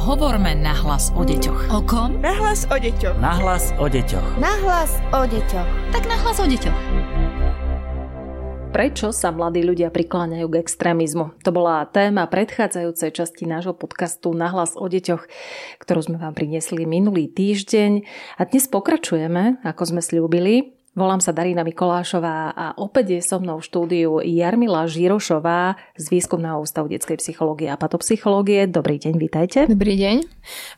Hovorme nahlas o deťoch. O kom? Nahlas o deťoch. Nahlas o deťoch. Nahlas o deťoch. Tak nahlas o deťoch. Prečo sa mladí ľudia prikláňajú k extrémizmu? To bola téma predchádzajúcej časti nášho podcastu Nahlas o deťoch, ktorú sme vám priniesli minulý týždeň. A dnes pokračujeme, ako sme slúbili. Volám sa Darina Mikolášová a opäť je so mnou v štúdiu Jarmila Žirošová z Výskumného ústavu detskej psychológie a patopsychológie. Dobrý deň, vítajte. Dobrý deň.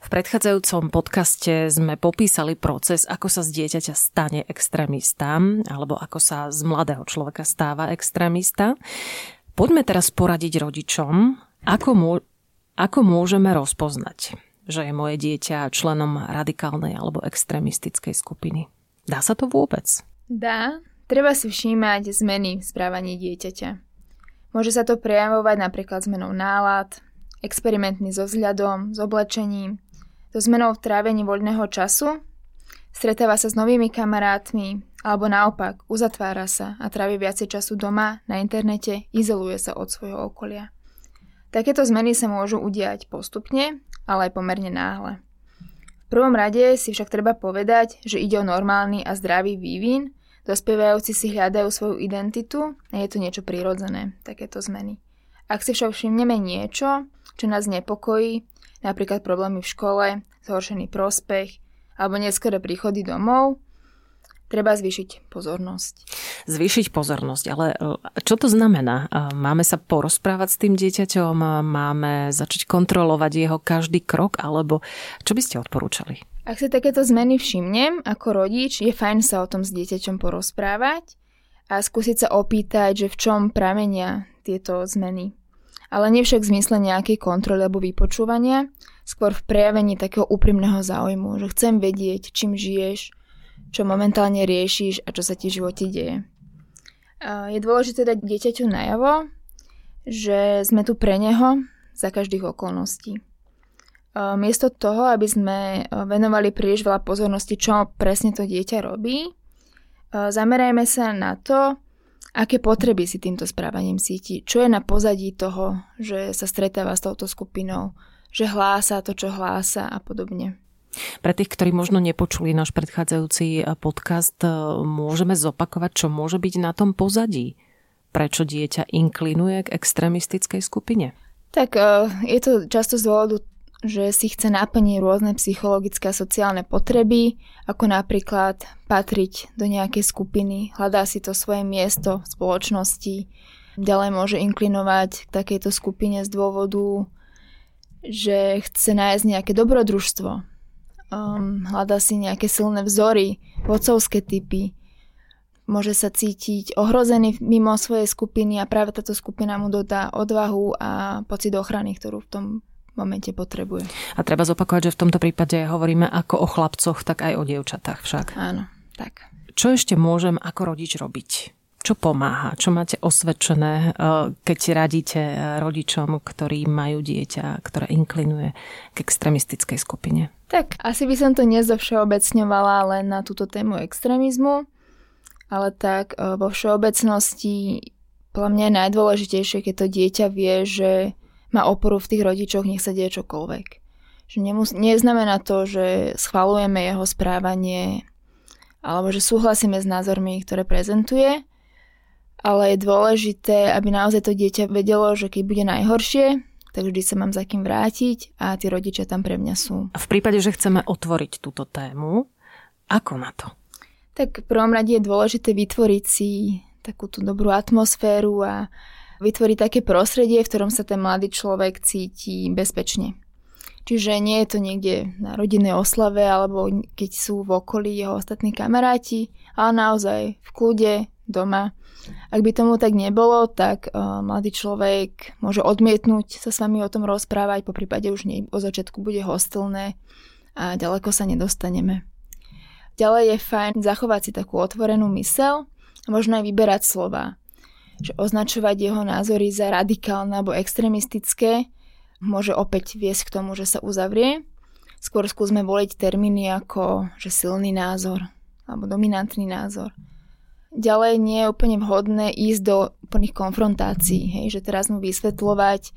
V predchádzajúcom podcaste sme popísali proces, ako sa z dieťaťa stane extrémista, alebo ako sa z mladého človeka stáva extrémista. Poďme teraz poradiť rodičom, ako, mô- ako môžeme rozpoznať, že je moje dieťa členom radikálnej alebo extrémistickej skupiny. Dá sa to vôbec? Dá. Treba si všímať zmeny v správaní dieťaťa. Môže sa to prejavovať napríklad zmenou nálad, experimentmi so vzhľadom, s oblečením, so zmenou v trávení voľného času, stretáva sa s novými kamarátmi, alebo naopak uzatvára sa a trávi viacej času doma, na internete, izoluje sa od svojho okolia. Takéto zmeny sa môžu udiať postupne, ale aj pomerne náhle prvom rade si však treba povedať, že ide o normálny a zdravý vývin, dospievajúci si hľadajú svoju identitu a je to niečo prirodzené, takéto zmeny. Ak si však všimneme niečo, čo nás nepokojí, napríklad problémy v škole, zhoršený prospech alebo neskore príchody domov, treba zvýšiť pozornosť. Zvýšiť pozornosť, ale e, čo to znamená? E, máme sa porozprávať s tým dieťaťom, máme začať kontrolovať jeho každý krok, alebo čo by ste odporúčali? Ak si takéto zmeny všimnem ako rodič, je fajn sa o tom s dieťaťom porozprávať a skúsiť sa opýtať, že v čom pramenia tieto zmeny. Ale nie však v zmysle nejakej kontroly alebo vypočúvania, skôr v prejavení takého úprimného záujmu, že chcem vedieť, čím žiješ, čo momentálne riešiš a čo sa ti v živote deje. Je dôležité dať dieťaťu najavo, že sme tu pre neho za každých okolností. Miesto toho, aby sme venovali príliš veľa pozornosti, čo presne to dieťa robí, zamerajme sa na to, aké potreby si týmto správaním cíti, čo je na pozadí toho, že sa stretáva s touto skupinou, že hlása to, čo hlása a podobne. Pre tých, ktorí možno nepočuli náš predchádzajúci eh, podcast, eh, môžeme zopakovať, čo môže byť na tom pozadí. Prečo dieťa inklinuje k extrémistickej skupine? Tak eh, je to často z dôvodu, že si chce naplniť rôzne psychologické a sociálne potreby, ako napríklad patriť do nejakej skupiny, hľadá si to svoje miesto v spoločnosti, ďalej môže inklinovať k takejto skupine z dôvodu, že chce nájsť nejaké dobrodružstvo, um, hľada si nejaké silné vzory, vodcovské typy, môže sa cítiť ohrozený mimo svojej skupiny a práve táto skupina mu dodá odvahu a pocit ochrany, ktorú v tom momente potrebuje. A treba zopakovať, že v tomto prípade hovoríme ako o chlapcoch, tak aj o dievčatách však. Áno, tak. Čo ešte môžem ako rodič robiť? Čo pomáha? Čo máte osvedčené, eh, keď radíte eh, rodičom, ktorí majú dieťa, ktoré inklinuje k extremistickej skupine? Tak, asi by som to nezovšeobecňovala len na túto tému extrémizmu, ale tak eh, vo všeobecnosti podľa mňa je najdôležitejšie, keď to dieťa vie, že má oporu v tých rodičoch, nech sa deje čokoľvek. Že nemus- neznamená to, že schvalujeme jeho správanie alebo že súhlasíme s názormi, ktoré prezentuje, ale je dôležité, aby naozaj to dieťa vedelo, že keď bude najhoršie, tak vždy sa mám za kým vrátiť a tí rodičia tam pre mňa sú. A v prípade, že chceme otvoriť túto tému, ako na to? Tak v prvom rade je dôležité vytvoriť si takúto dobrú atmosféru a vytvoriť také prostredie, v ktorom sa ten mladý človek cíti bezpečne. Čiže nie je to niekde na rodinnej oslave alebo keď sú v okolí jeho ostatní kamaráti, ale naozaj v kľude, doma. Ak by tomu tak nebolo, tak uh, mladý človek môže odmietnúť sa s vami o tom rozprávať, po prípade už nie, o začiatku bude hostilné a ďaleko sa nedostaneme. Ďalej je fajn zachovať si takú otvorenú mysel a možno aj vyberať slova. Že označovať jeho názory za radikálne alebo extremistické môže opäť viesť k tomu, že sa uzavrie. Skôr skúsme voliť termíny ako že silný názor alebo dominantný názor ďalej nie je úplne vhodné ísť do úplných konfrontácií, hej, že teraz mu vysvetľovať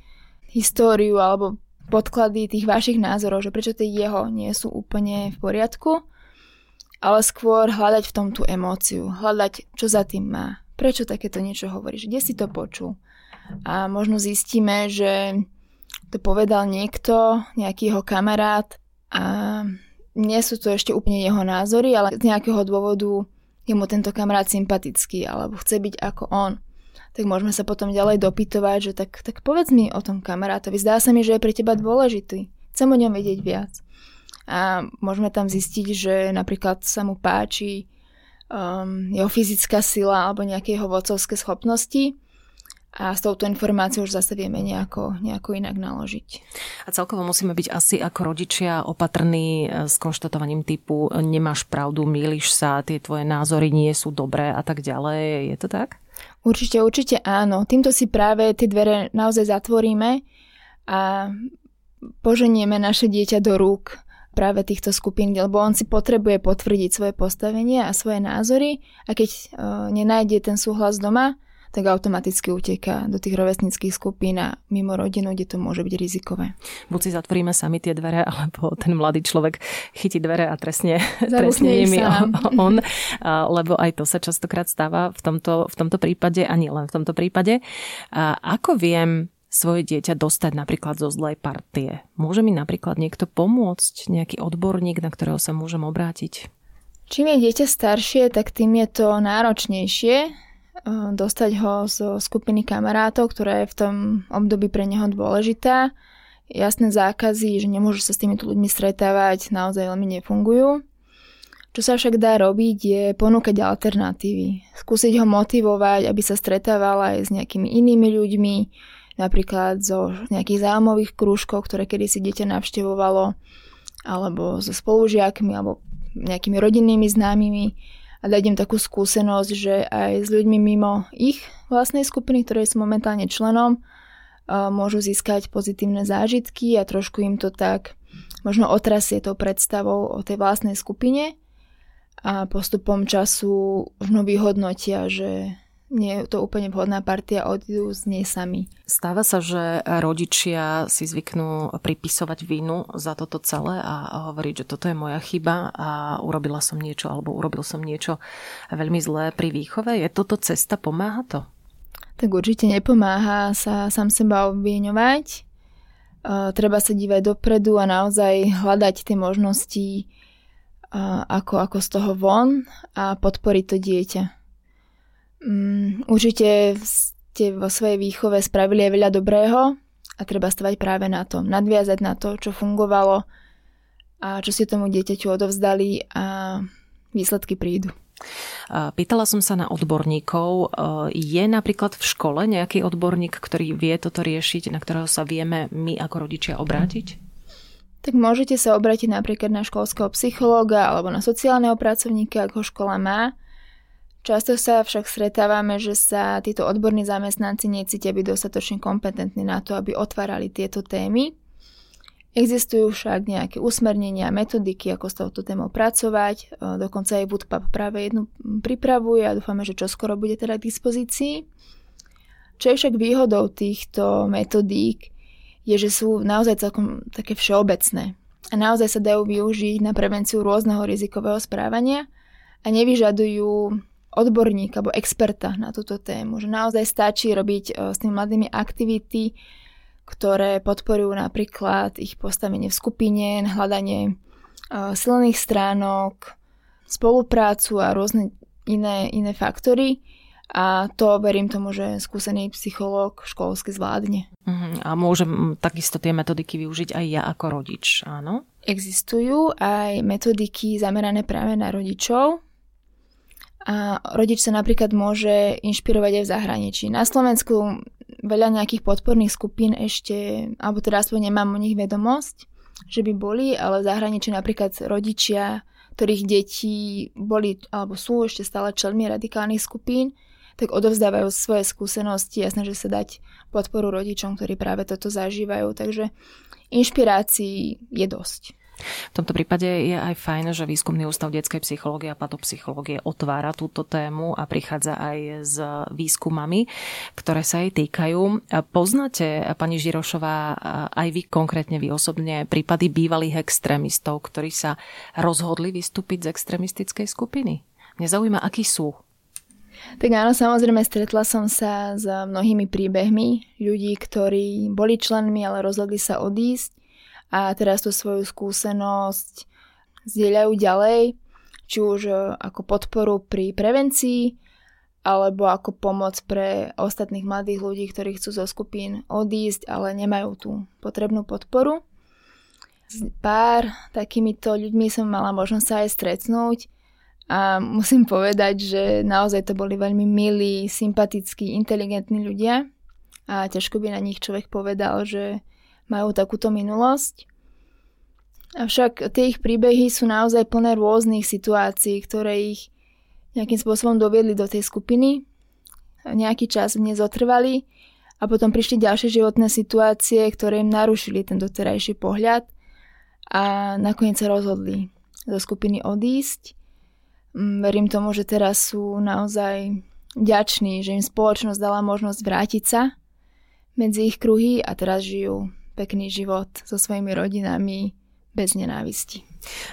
históriu alebo podklady tých vašich názorov, že prečo tie jeho nie sú úplne v poriadku, ale skôr hľadať v tom tú emóciu, hľadať, čo za tým má, prečo takéto niečo hovoríš, kde si to počul. A možno zistíme, že to povedal niekto, nejaký jeho kamarát a nie sú to ešte úplne jeho názory, ale z nejakého dôvodu je mu tento kamarát sympatický alebo chce byť ako on. Tak môžeme sa potom ďalej dopytovať, že tak, tak povedz mi o tom kamarátovi. Zdá sa mi, že je pre teba dôležitý. Chcem o ňom vedieť viac. A môžeme tam zistiť, že napríklad sa mu páči um, jeho fyzická sila alebo nejaké jeho vodcovské schopnosti a s touto informáciou už zase vieme nejako, nejako inak naložiť. A celkovo musíme byť asi ako rodičia opatrní e, s konštatovaním typu nemáš pravdu, míliš sa, tie tvoje názory nie sú dobré a tak ďalej. Je to tak? Určite, určite áno. Týmto si práve tie dvere naozaj zatvoríme a poženieme naše dieťa do rúk práve týchto skupín, lebo on si potrebuje potvrdiť svoje postavenie a svoje názory a keď uh, nenájde ten súhlas doma, tak automaticky uteká do tých rovesnických skupín a mimo rodinu, kde to môže byť rizikové. Buď si zatvoríme sami tie dvere, alebo ten mladý človek chytí dvere a trestne, trestne nimi on, lebo aj to sa častokrát stáva v tomto, v tomto prípade a nie len v tomto prípade. A ako viem svoje dieťa dostať napríklad zo zlej partie? Môže mi napríklad niekto pomôcť, nejaký odborník, na ktorého sa môžem obrátiť? Čím je dieťa staršie, tak tým je to náročnejšie dostať ho zo skupiny kamarátov, ktorá je v tom období pre neho dôležitá. Jasné zákazy, že nemôže sa s týmito ľuďmi stretávať, naozaj veľmi nefungujú. Čo sa však dá robiť, je ponúkať alternatívy. Skúsiť ho motivovať, aby sa stretával aj s nejakými inými ľuďmi, napríklad zo nejakých zájmových krúžkov, ktoré kedysi dieťa navštevovalo, alebo so spolužiakmi, alebo nejakými rodinnými známymi a dať im takú skúsenosť, že aj s ľuďmi mimo ich vlastnej skupiny, ktorej sú momentálne členom, môžu získať pozitívne zážitky a trošku im to tak možno otrasie tou predstavou o tej vlastnej skupine a postupom času možno vyhodnotia, že nie je to úplne vhodná partia, odídu z nej sami. Stáva sa, že rodičia si zvyknú pripisovať vinu za toto celé a hovoriť, že toto je moja chyba a urobila som niečo alebo urobil som niečo veľmi zlé pri výchove. Je toto cesta? Pomáha to? Tak určite nepomáha sa sám seba obvieňovať. Treba sa dívať dopredu a naozaj hľadať tie možnosti, ako, ako z toho von a podporiť to dieťa. Určite ste vo svojej výchove spravili aj veľa dobrého a treba stavať práve na to. Nadviazať na to, čo fungovalo a čo si tomu dieťaťu odovzdali a výsledky prídu. Pýtala som sa na odborníkov. Je napríklad v škole nejaký odborník, ktorý vie toto riešiť, na ktorého sa vieme my ako rodičia obrátiť? Tak môžete sa obrátiť napríklad na školského psychológa alebo na sociálneho pracovníka, ako ho škola má. Často sa však stretávame, že sa títo odborní zamestnanci necítia byť dostatočne kompetentní na to, aby otvárali tieto témy. Existujú však nejaké usmernenia, metodiky, ako s touto témou pracovať. E, dokonca aj Woodpub práve jednu pripravuje a dúfame, že čoskoro bude teda k dispozícii. Čo je však výhodou týchto metodík, je, že sú naozaj celkom také všeobecné a naozaj sa dajú využiť na prevenciu rôzneho rizikového správania a nevyžadujú odborníka alebo experta na túto tému. Že naozaj stačí robiť e, s tými mladými aktivity, ktoré podporujú napríklad ich postavenie v skupine, hľadanie e, silných stránok, spoluprácu a rôzne iné, iné faktory. A to verím tomu, že skúsený psychológ školsky zvládne. Uh-huh. A môžem takisto tie metodiky využiť aj ja ako rodič, áno? Existujú aj metodiky zamerané práve na rodičov, a rodič sa napríklad môže inšpirovať aj v zahraničí. Na Slovensku veľa nejakých podporných skupín ešte, alebo teda aspoň nemám o nich vedomosť, že by boli, ale v zahraničí napríklad rodičia, ktorých deti boli alebo sú ešte stále členmi radikálnych skupín, tak odovzdávajú svoje skúsenosti a snažia sa dať podporu rodičom, ktorí práve toto zažívajú. Takže inšpirácií je dosť. V tomto prípade je aj fajn, že Výskumný ústav detskej psychológie a patopsychológie otvára túto tému a prichádza aj s výskumami, ktoré sa jej týkajú. Poznáte, pani Žirošová, aj vy konkrétne, vy osobne, prípady bývalých extrémistov, ktorí sa rozhodli vystúpiť z extrémistickej skupiny? Mňa zaujíma, akí sú. Tak áno, samozrejme, stretla som sa s mnohými príbehmi ľudí, ktorí boli členmi, ale rozhodli sa odísť a teraz tú svoju skúsenosť zdieľajú ďalej, či už e, ako podporu pri prevencii, alebo ako pomoc pre ostatných mladých ľudí, ktorí chcú zo skupín odísť, ale nemajú tú potrebnú podporu. S pár takýmito ľuďmi som mala možnosť sa aj stretnúť a musím povedať, že naozaj to boli veľmi milí, sympatickí, inteligentní ľudia a ťažko by na nich človek povedal, že majú takúto minulosť. Avšak tie ich príbehy sú naozaj plné rôznych situácií, ktoré ich nejakým spôsobom doviedli do tej skupiny. Nejaký čas v nej zotrvali a potom prišli ďalšie životné situácie, ktoré im narušili ten doterajší pohľad a nakoniec sa rozhodli zo skupiny odísť. Mm, verím tomu, že teraz sú naozaj vďační, že im spoločnosť dala možnosť vrátiť sa medzi ich kruhy a teraz žijú pekný život so svojimi rodinami bez nenávisti.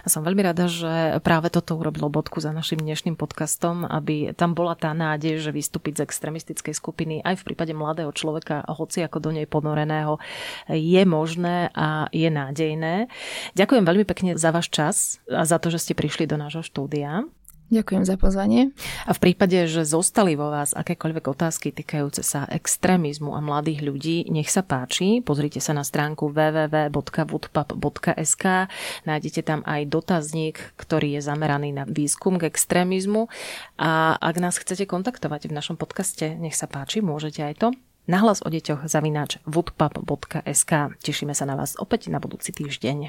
A som veľmi rada, že práve toto urobilo bodku za našim dnešným podcastom, aby tam bola tá nádej, že vystúpiť z extremistickej skupiny aj v prípade mladého človeka, hoci ako do nej ponoreného, je možné a je nádejné. Ďakujem veľmi pekne za váš čas a za to, že ste prišli do nášho štúdia. Ďakujem za pozvanie. A v prípade, že zostali vo vás akékoľvek otázky týkajúce sa extrémizmu a mladých ľudí, nech sa páči, pozrite sa na stránku www.woodpub.sk, nájdete tam aj dotazník, ktorý je zameraný na výskum k extrémizmu a ak nás chcete kontaktovať v našom podcaste, nech sa páči, môžete aj to. Nahlas o deťoch zavináč woodpub.sk. Tešíme sa na vás opäť na budúci týždeň.